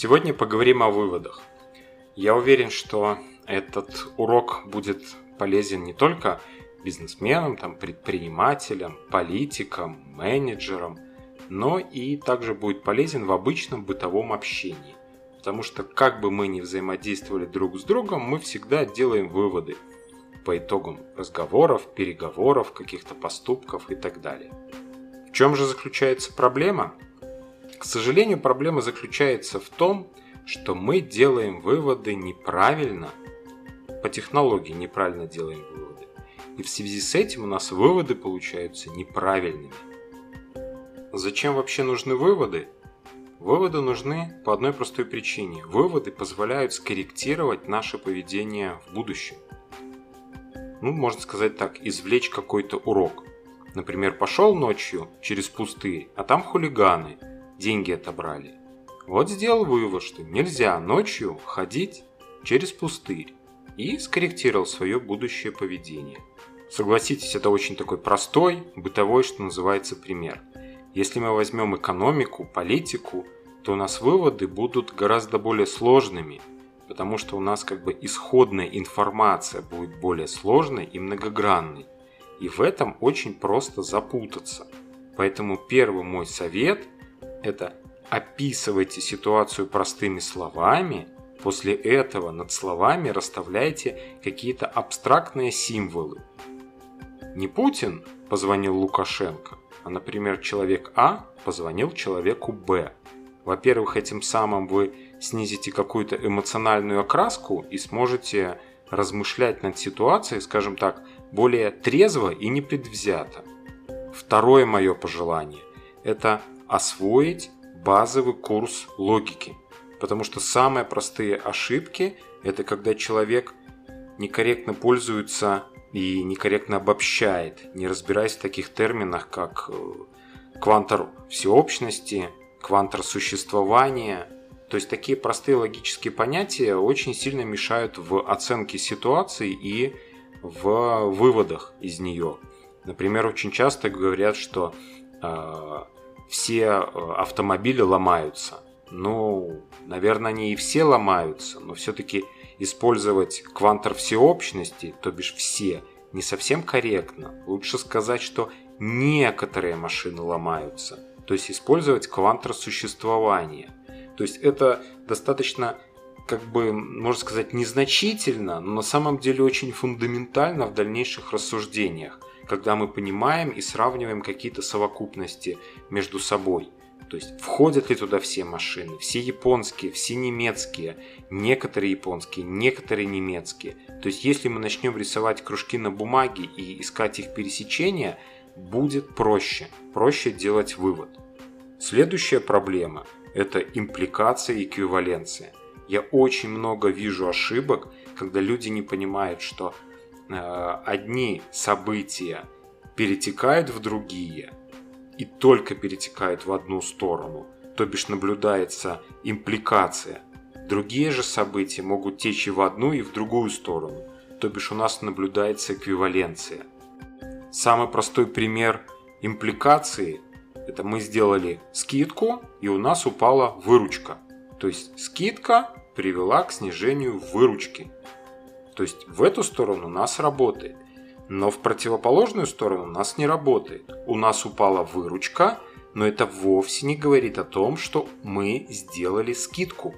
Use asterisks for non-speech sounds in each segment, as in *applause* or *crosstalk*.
Сегодня поговорим о выводах. Я уверен, что этот урок будет полезен не только бизнесменам, там, предпринимателям, политикам, менеджерам, но и также будет полезен в обычном бытовом общении. Потому что как бы мы ни взаимодействовали друг с другом, мы всегда делаем выводы по итогам разговоров, переговоров, каких-то поступков и так далее. В чем же заключается проблема? К сожалению, проблема заключается в том, что мы делаем выводы неправильно, по технологии неправильно делаем выводы. И в связи с этим у нас выводы получаются неправильными. Зачем вообще нужны выводы? Выводы нужны по одной простой причине. Выводы позволяют скорректировать наше поведение в будущем. Ну, можно сказать так, извлечь какой-то урок. Например, пошел ночью через пустырь, а там хулиганы, деньги отобрали. Вот сделал вывод, что нельзя ночью ходить через пустырь и скорректировал свое будущее поведение. Согласитесь, это очень такой простой, бытовой, что называется, пример. Если мы возьмем экономику, политику, то у нас выводы будут гораздо более сложными, потому что у нас как бы исходная информация будет более сложной и многогранной. И в этом очень просто запутаться. Поэтому первый мой совет – это описывайте ситуацию простыми словами, после этого над словами расставляйте какие-то абстрактные символы. Не Путин позвонил Лукашенко, а, например, человек А позвонил человеку Б. Во-первых, этим самым вы снизите какую-то эмоциональную окраску и сможете размышлять над ситуацией, скажем так, более трезво и непредвзято. Второе мое пожелание – это освоить базовый курс логики. Потому что самые простые ошибки – это когда человек некорректно пользуется и некорректно обобщает, не разбираясь в таких терминах, как э, квантор всеобщности, квантор существования. То есть такие простые логические понятия очень сильно мешают в оценке ситуации и в выводах из нее. Например, очень часто говорят, что э, все э, автомобили ломаются. Ну, наверное, они и все ломаются, но все-таки использовать квантор всеобщности, то бишь все, не совсем корректно. Лучше сказать, что некоторые машины ломаются. То есть использовать квантор существования. То есть это достаточно, как бы, можно сказать, незначительно, но на самом деле очень фундаментально в дальнейших рассуждениях когда мы понимаем и сравниваем какие-то совокупности между собой. То есть входят ли туда все машины, все японские, все немецкие, некоторые японские, некоторые немецкие. То есть если мы начнем рисовать кружки на бумаге и искать их пересечения, будет проще. Проще делать вывод. Следующая проблема – это импликация и эквиваленция. Я очень много вижу ошибок, когда люди не понимают, что одни события перетекают в другие и только перетекают в одну сторону, то бишь наблюдается импликация. Другие же события могут течь и в одну, и в другую сторону, то бишь у нас наблюдается эквиваленция. Самый простой пример импликации – это мы сделали скидку, и у нас упала выручка. То есть скидка привела к снижению выручки. То есть в эту сторону нас работает. Но в противоположную сторону нас не работает. У нас упала выручка, но это вовсе не говорит о том, что мы сделали скидку.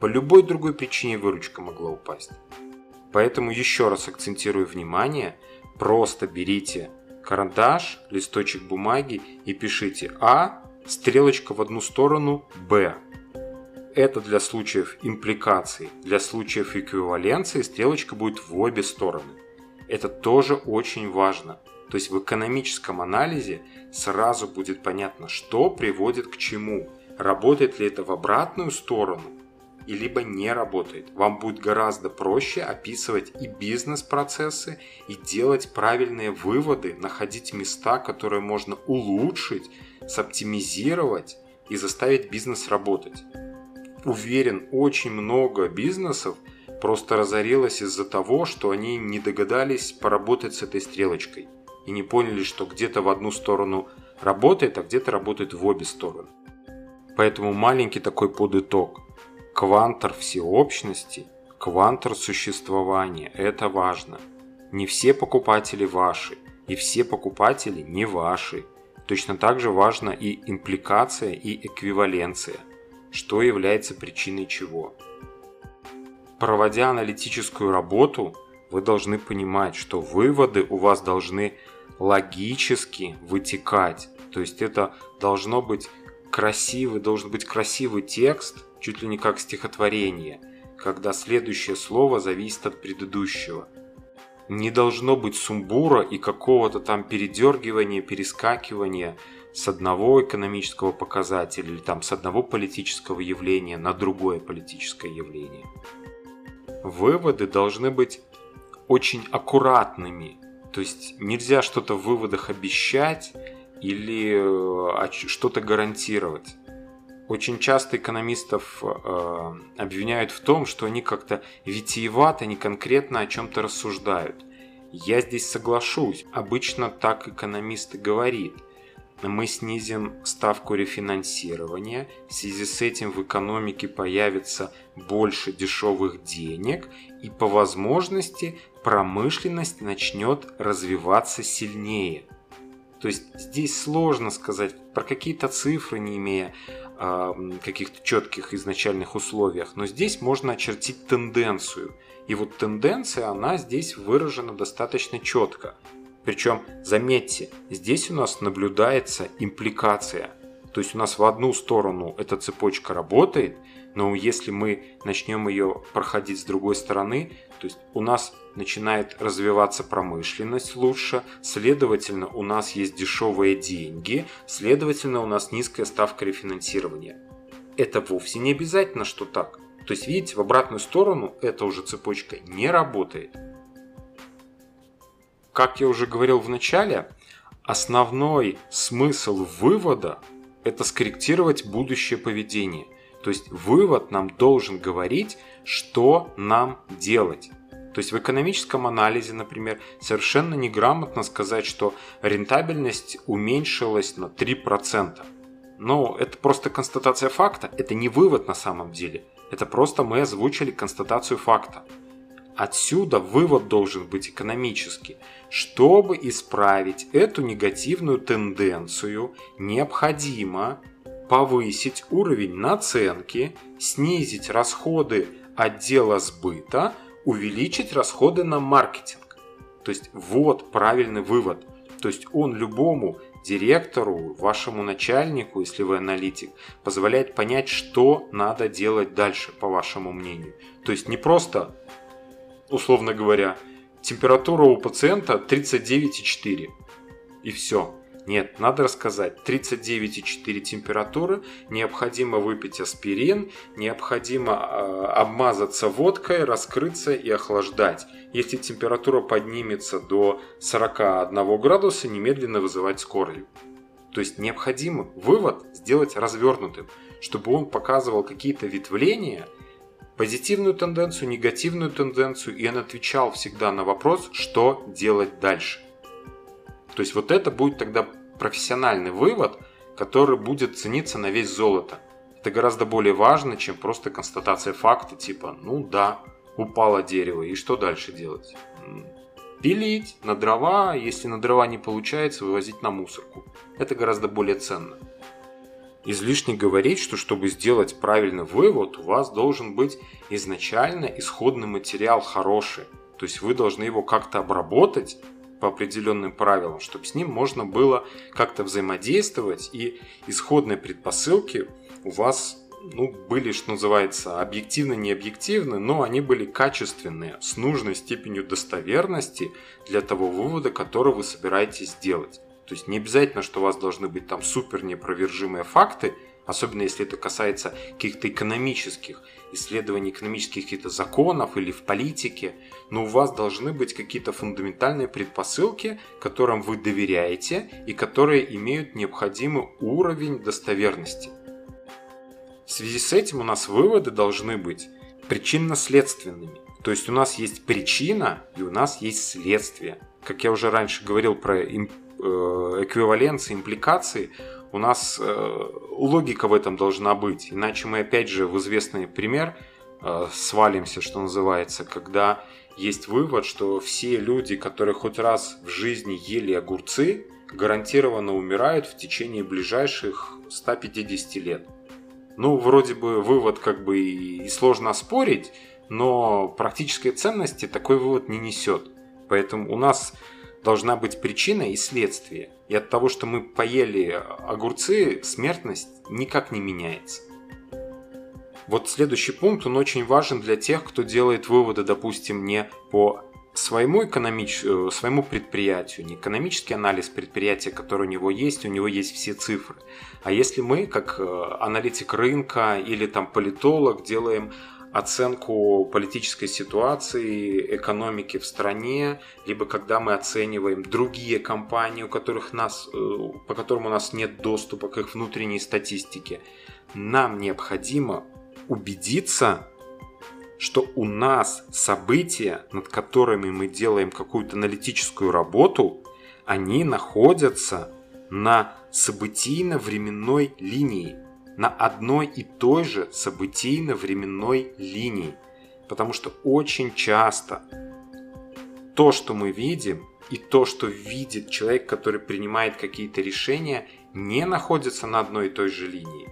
По любой другой причине выручка могла упасть. Поэтому еще раз акцентирую внимание, просто берите карандаш, листочек бумаги и пишите А, стрелочка в одну сторону, Б это для случаев импликаций, для случаев эквиваленции стрелочка будет в обе стороны. Это тоже очень важно. То есть в экономическом анализе сразу будет понятно, что приводит к чему. Работает ли это в обратную сторону, и либо не работает. Вам будет гораздо проще описывать и бизнес-процессы, и делать правильные выводы, находить места, которые можно улучшить, соптимизировать и заставить бизнес работать уверен, очень много бизнесов просто разорилось из-за того, что они не догадались поработать с этой стрелочкой и не поняли, что где-то в одну сторону работает, а где-то работает в обе стороны. Поэтому маленький такой подыток. квантор всеобщности, квантор существования. Это важно. Не все покупатели ваши, и все покупатели не ваши. Точно так же важна и импликация, и эквиваленция, что является причиной чего. Проводя аналитическую работу, вы должны понимать, что выводы у вас должны логически вытекать. То есть это должно быть красивый, должен быть красивый текст, чуть ли не как стихотворение, когда следующее слово зависит от предыдущего. Не должно быть сумбура и какого-то там передергивания, перескакивания с одного экономического показателя или там с одного политического явления на другое политическое явление. Выводы должны быть очень аккуратными. То есть нельзя что-то в выводах обещать или э, что-то гарантировать. Очень часто экономистов э, обвиняют в том, что они как-то витиевато, не конкретно о чем-то рассуждают. Я здесь соглашусь. Обычно так экономисты говорит. Мы снизим ставку рефинансирования, в связи с этим в экономике появится больше дешевых денег и по возможности промышленность начнет развиваться сильнее. То есть здесь сложно сказать про какие-то цифры, не имея э, каких-то четких изначальных условиях, но здесь можно очертить тенденцию. И вот тенденция, она здесь выражена достаточно четко. Причем, заметьте, здесь у нас наблюдается импликация. То есть у нас в одну сторону эта цепочка работает, но если мы начнем ее проходить с другой стороны, то есть у нас начинает развиваться промышленность лучше, следовательно, у нас есть дешевые деньги, следовательно, у нас низкая ставка рефинансирования. Это вовсе не обязательно, что так. То есть, видите, в обратную сторону эта уже цепочка не работает. Как я уже говорил в начале, основной смысл вывода – это скорректировать будущее поведение. То есть вывод нам должен говорить, что нам делать. То есть в экономическом анализе, например, совершенно неграмотно сказать, что рентабельность уменьшилась на 3%. Но это просто констатация факта, это не вывод на самом деле. Это просто мы озвучили констатацию факта. Отсюда вывод должен быть экономический. Чтобы исправить эту негативную тенденцию, необходимо повысить уровень наценки, снизить расходы отдела сбыта, увеличить расходы на маркетинг. То есть вот правильный вывод. То есть он любому директору, вашему начальнику, если вы аналитик, позволяет понять, что надо делать дальше, по вашему мнению. То есть не просто, условно говоря, температура у пациента 39,4 и все. Нет, надо рассказать. 39,4 температуры, необходимо выпить аспирин, необходимо э, обмазаться водкой, раскрыться и охлаждать. Если температура поднимется до 41 градуса, немедленно вызывать скорую. То есть необходимо вывод сделать развернутым, чтобы он показывал какие-то ветвления, позитивную тенденцию, негативную тенденцию, и он отвечал всегда на вопрос, что делать дальше. То есть вот это будет тогда профессиональный вывод, который будет цениться на весь золото. Это гораздо более важно, чем просто констатация факта, типа, ну да, упало дерево, и что дальше делать? Пилить на дрова, если на дрова не получается, вывозить на мусорку. Это гораздо более ценно. Излишне говорить, что чтобы сделать правильный вывод, у вас должен быть изначально исходный материал хороший. То есть вы должны его как-то обработать, по определенным правилам, чтобы с ним можно было как-то взаимодействовать и исходные предпосылки у вас ну, были, что называется, объективно-не объективны, но они были качественные, с нужной степенью достоверности для того вывода, который вы собираетесь сделать. То есть не обязательно, что у вас должны быть там супер непровержимые факты, особенно если это касается каких-то экономических исследований, экономических каких-то законов или в политике, но у вас должны быть какие-то фундаментальные предпосылки, которым вы доверяете и которые имеют необходимый уровень достоверности. В связи с этим у нас выводы должны быть причинно-следственными. То есть у нас есть причина и у нас есть следствие. Как я уже раньше говорил про эквиваленции, импликации, У нас э, логика в этом должна быть. Иначе мы опять же в известный пример э, свалимся, что называется, когда есть вывод, что все люди, которые хоть раз в жизни ели огурцы, гарантированно умирают в течение ближайших 150 лет. Ну, вроде бы вывод как бы и сложно оспорить, но практической ценности такой вывод не несет. Поэтому у нас должна быть причина и следствие. И от того, что мы поели огурцы, смертность никак не меняется. Вот следующий пункт, он очень важен для тех, кто делает выводы, допустим, не по своему, экономич... Э, своему предприятию, не экономический анализ предприятия, который у него есть, у него есть все цифры. А если мы, как э, аналитик рынка или там политолог, делаем оценку политической ситуации, экономики в стране, либо когда мы оцениваем другие компании, у которых нас, э, по которым у нас нет доступа к их внутренней статистике, нам необходимо убедиться, что у нас события, над которыми мы делаем какую-то аналитическую работу, они находятся на событийно-временной линии на одной и той же событийно-временной линии. Потому что очень часто то, что мы видим, и то, что видит человек, который принимает какие-то решения, не находятся на одной и той же линии.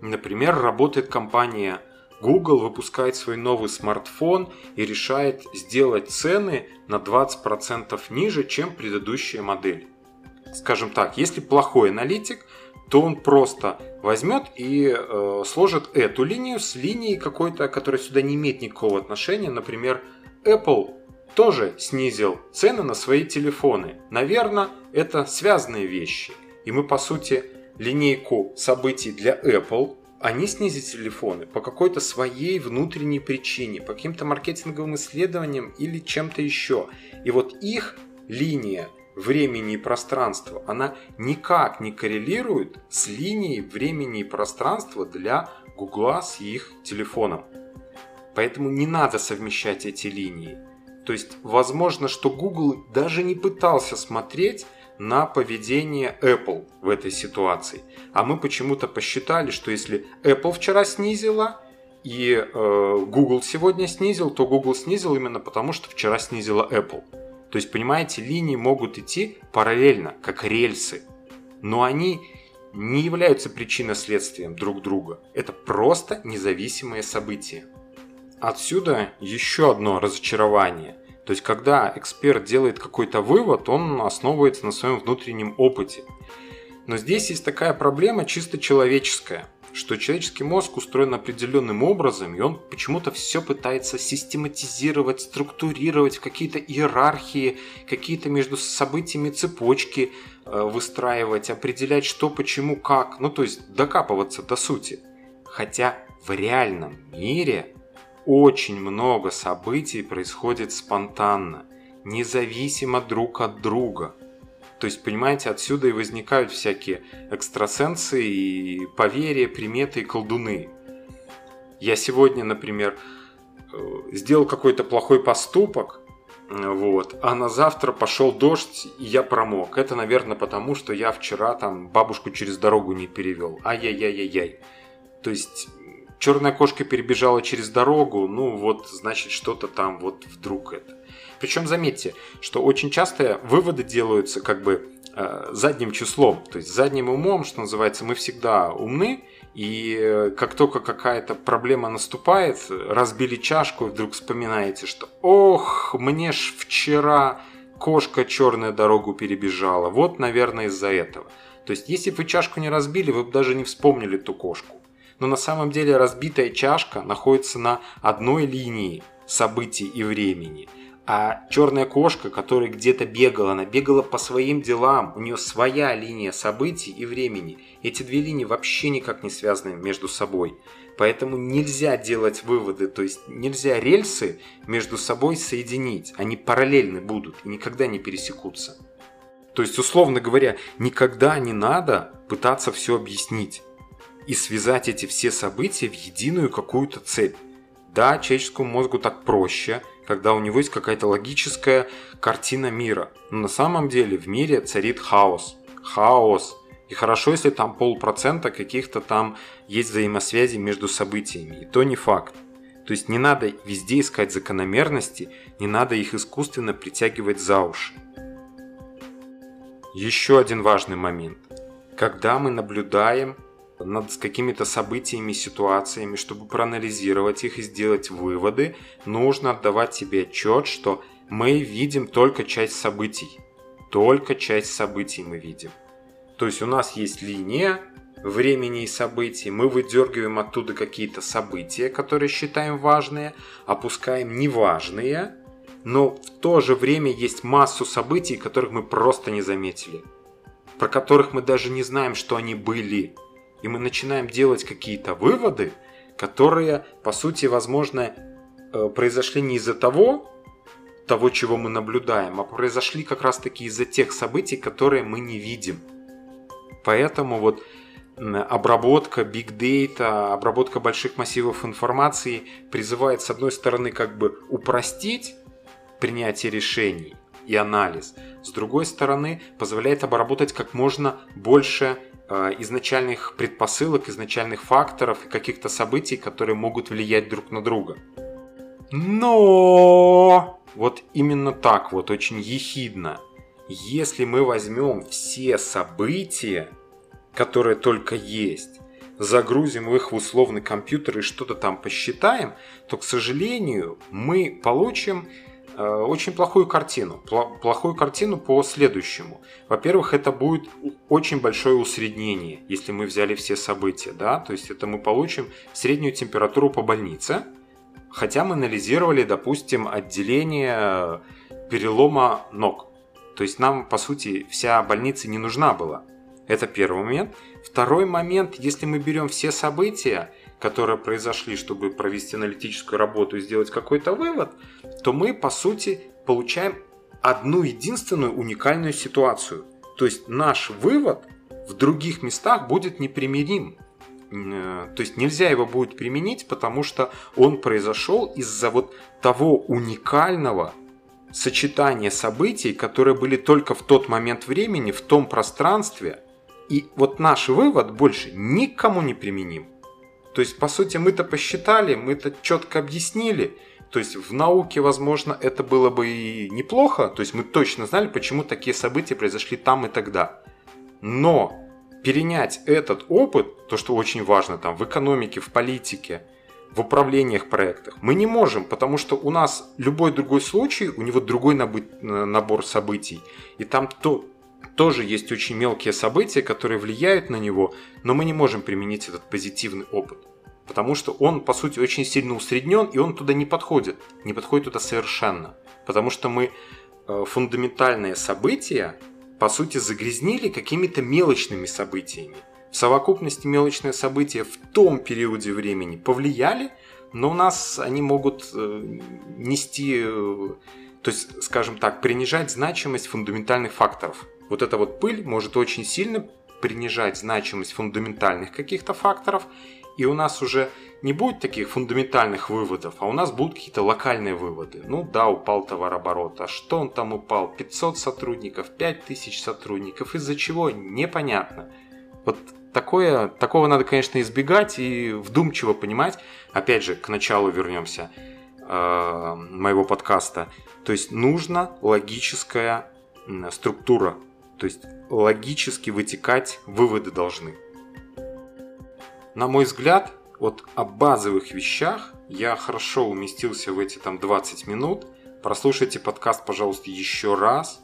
Например, работает компания Google, выпускает свой новый смартфон и решает сделать цены на 20% ниже, чем предыдущая модель. Скажем так, если плохой аналитик, то он просто возьмет и э, сложит эту линию с линией какой-то, которая сюда не имеет никакого отношения. Например, Apple тоже снизил цены на свои телефоны. Наверное, это связанные вещи. И мы, по сути, линейку событий для Apple, они снизили телефоны по какой-то своей внутренней причине, по каким-то маркетинговым исследованиям или чем-то еще. И вот их линия времени и пространства, она никак не коррелирует с линией времени и пространства для Гугла с их телефоном. Поэтому не надо совмещать эти линии. То есть, возможно, что Google даже не пытался смотреть на поведение Apple в этой ситуации. А мы почему-то посчитали, что если Apple вчера снизила и э, Google сегодня снизил, то Google снизил именно потому, что вчера снизила Apple. То есть, понимаете, линии могут идти параллельно, как рельсы, но они не являются причинно-следствием друг друга. Это просто независимые события. Отсюда еще одно разочарование. То есть, когда эксперт делает какой-то вывод, он основывается на своем внутреннем опыте. Но здесь есть такая проблема чисто человеческая – что человеческий мозг устроен определенным образом, и он почему-то все пытается систематизировать, структурировать какие-то иерархии, какие-то между событиями цепочки э, выстраивать, определять, что, почему, как, ну то есть докапываться до сути. Хотя в реальном мире очень много событий происходит спонтанно, независимо друг от друга – то есть, понимаете, отсюда и возникают всякие экстрасенсы и поверья, приметы и колдуны. Я сегодня, например, э, сделал какой-то плохой поступок, вот, а на завтра пошел дождь, и я промок. Это, наверное, потому, что я вчера там бабушку через дорогу не перевел. Ай-яй-яй-яй-яй. То есть, черная кошка перебежала через дорогу, ну вот, значит, что-то там вот вдруг это. Причем заметьте, что очень часто выводы делаются как бы э, задним числом, то есть задним умом, что называется, мы всегда умны, и э, как только какая-то проблема наступает, разбили чашку вдруг вспоминаете, что «Ох, мне ж вчера кошка черную дорогу перебежала». Вот, наверное, из-за этого. То есть, если бы вы чашку не разбили, вы бы даже не вспомнили ту кошку. Но на самом деле разбитая чашка находится на одной линии событий и времени – а черная кошка, которая где-то бегала, она бегала по своим делам, у нее своя линия событий и времени. Эти две линии вообще никак не связаны между собой. Поэтому нельзя делать выводы, то есть нельзя рельсы между собой соединить. Они параллельны будут и никогда не пересекутся. То есть, условно говоря, никогда не надо пытаться все объяснить и связать эти все события в единую какую-то цепь. Да, человеческому мозгу так проще – когда у него есть какая-то логическая картина мира. Но на самом деле в мире царит хаос. Хаос. И хорошо, если там полпроцента каких-то там есть взаимосвязи между событиями. И то не факт. То есть не надо везде искать закономерности, не надо их искусственно притягивать за уши. Еще один важный момент. Когда мы наблюдаем над какими-то событиями, ситуациями, чтобы проанализировать их и сделать выводы, нужно отдавать себе отчет, что мы видим только часть событий. Только часть событий мы видим. То есть у нас есть линия времени и событий, мы выдергиваем оттуда какие-то события, которые считаем важные, опускаем неважные, но в то же время есть массу событий, которых мы просто не заметили, про которых мы даже не знаем, что они были. И мы начинаем делать какие-то выводы, которые, по сути, возможно, э, произошли не из-за того, того, чего мы наблюдаем, а произошли как раз-таки из-за тех событий, которые мы не видим. Поэтому вот обработка big data, обработка больших массивов информации призывает, с одной стороны, как бы упростить принятие решений и анализ, с другой стороны, позволяет обработать как можно больше изначальных предпосылок, изначальных факторов и каких-то событий, которые могут влиять друг на друга. Но вот именно так вот, очень ехидно. Если мы возьмем все события, которые только есть, загрузим их в условный компьютер и что-то там посчитаем, то, к сожалению, мы получим э, очень плохую картину. Плохую картину по следующему. Во-первых, это будет очень большое усреднение, если мы взяли все события. Да? То есть это мы получим среднюю температуру по больнице, Хотя мы анализировали, допустим, отделение перелома ног. То есть нам, по сути, вся больница не нужна была. Это первый момент. Второй момент, если мы берем все события, которые произошли, чтобы провести аналитическую работу и сделать какой-то вывод, то мы, по сути, получаем одну единственную уникальную ситуацию. То есть наш вывод в других местах будет непримирим. Э, то есть нельзя его будет применить, потому что он произошел из-за вот того уникального сочетания событий, которые были только в тот момент времени, в том пространстве. И вот наш вывод больше никому не применим. То есть, по сути, мы-то посчитали, мы это четко объяснили. То есть, в науке, возможно, это было бы и неплохо. То есть, мы точно знали, почему такие события произошли там и тогда. Но перенять этот опыт, то, что очень важно там в экономике, в политике, в управлениях проектах, мы не можем, потому что у нас любой другой случай, у него другой набор событий. И там то, тоже есть очень мелкие события, которые влияют на него, но мы не можем применить этот позитивный опыт. Потому что он, по сути, очень сильно усреднен, и он туда не подходит. Не подходит туда совершенно. Потому что мы э, фундаментальные события по сути, загрязнили какими-то мелочными событиями. В совокупности мелочные события в том периоде времени повлияли, но у нас они могут э, нести, э, то есть, скажем так, принижать значимость фундаментальных факторов. Вот эта вот пыль может очень сильно принижать значимость фундаментальных каких-то факторов, и у нас уже не будет таких фундаментальных выводов, а у нас будут какие-то локальные выводы. Ну да, упал товарооборот, а что он там упал? 500 сотрудников, 5000 сотрудников, из-за чего? Непонятно. Вот такое, такого надо, конечно, избегать и вдумчиво понимать. Опять же, к началу вернемся э, моего подкаста. То есть нужна логическая структура. То есть логически вытекать выводы должны. На мой взгляд, вот о базовых вещах я хорошо уместился в эти там 20 минут. Прослушайте подкаст, пожалуйста, еще раз.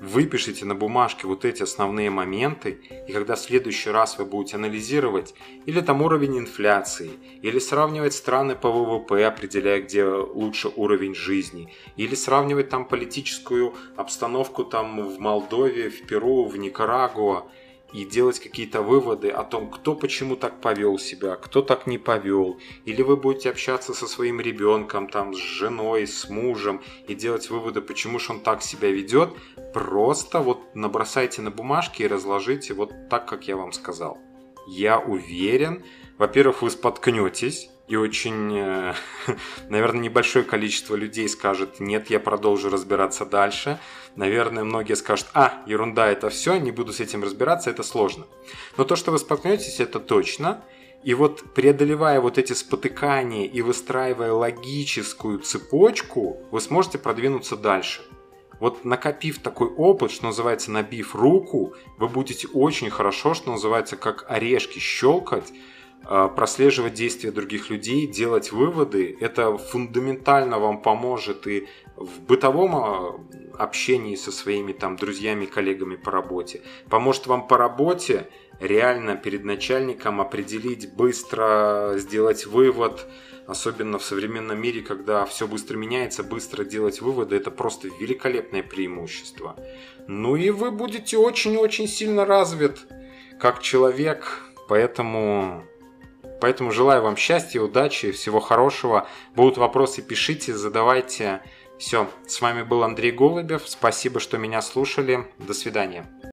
Выпишите на бумажке вот эти основные моменты, и когда в следующий раз вы будете анализировать или там уровень инфляции, или сравнивать страны по ВВП, определяя, где лучше уровень жизни, или сравнивать там политическую обстановку там в Молдове, в Перу, в Никарагуа, и делать какие-то выводы о том, кто почему так повел себя, кто так не повел. Или вы будете общаться со своим ребенком, там, с женой, с мужем и делать выводы, почему же он так себя ведет. Просто вот набросайте на бумажке и разложите вот так, как я вам сказал. Я уверен, во-первых, вы споткнетесь, и очень, э, *laughs* наверное, небольшое количество людей скажет, нет, я продолжу разбираться дальше. Наверное, многие скажут, а, ерунда, это все, не буду с этим разбираться, это сложно. Но то, что вы споткнетесь, это точно. И вот преодолевая вот эти спотыкания и выстраивая логическую цепочку, вы сможете продвинуться дальше. Вот накопив такой опыт, что называется, набив руку, вы будете очень хорошо, что называется, как орешки щелкать, а, прослеживать действия других людей, делать выводы. Это фундаментально вам поможет и в бытовом а, общении со своими там друзьями, коллегами по работе. Поможет вам по работе реально перед начальником определить быстро, сделать вывод, особенно в современном мире, когда все быстро меняется, быстро делать выводы, это просто великолепное преимущество. Ну и вы будете очень-очень сильно развит как человек, поэтому Поэтому желаю вам счастья, удачи, всего хорошего. Будут вопросы, пишите, задавайте. Все, с вами был Андрей Голубев. Спасибо, что меня слушали. До свидания.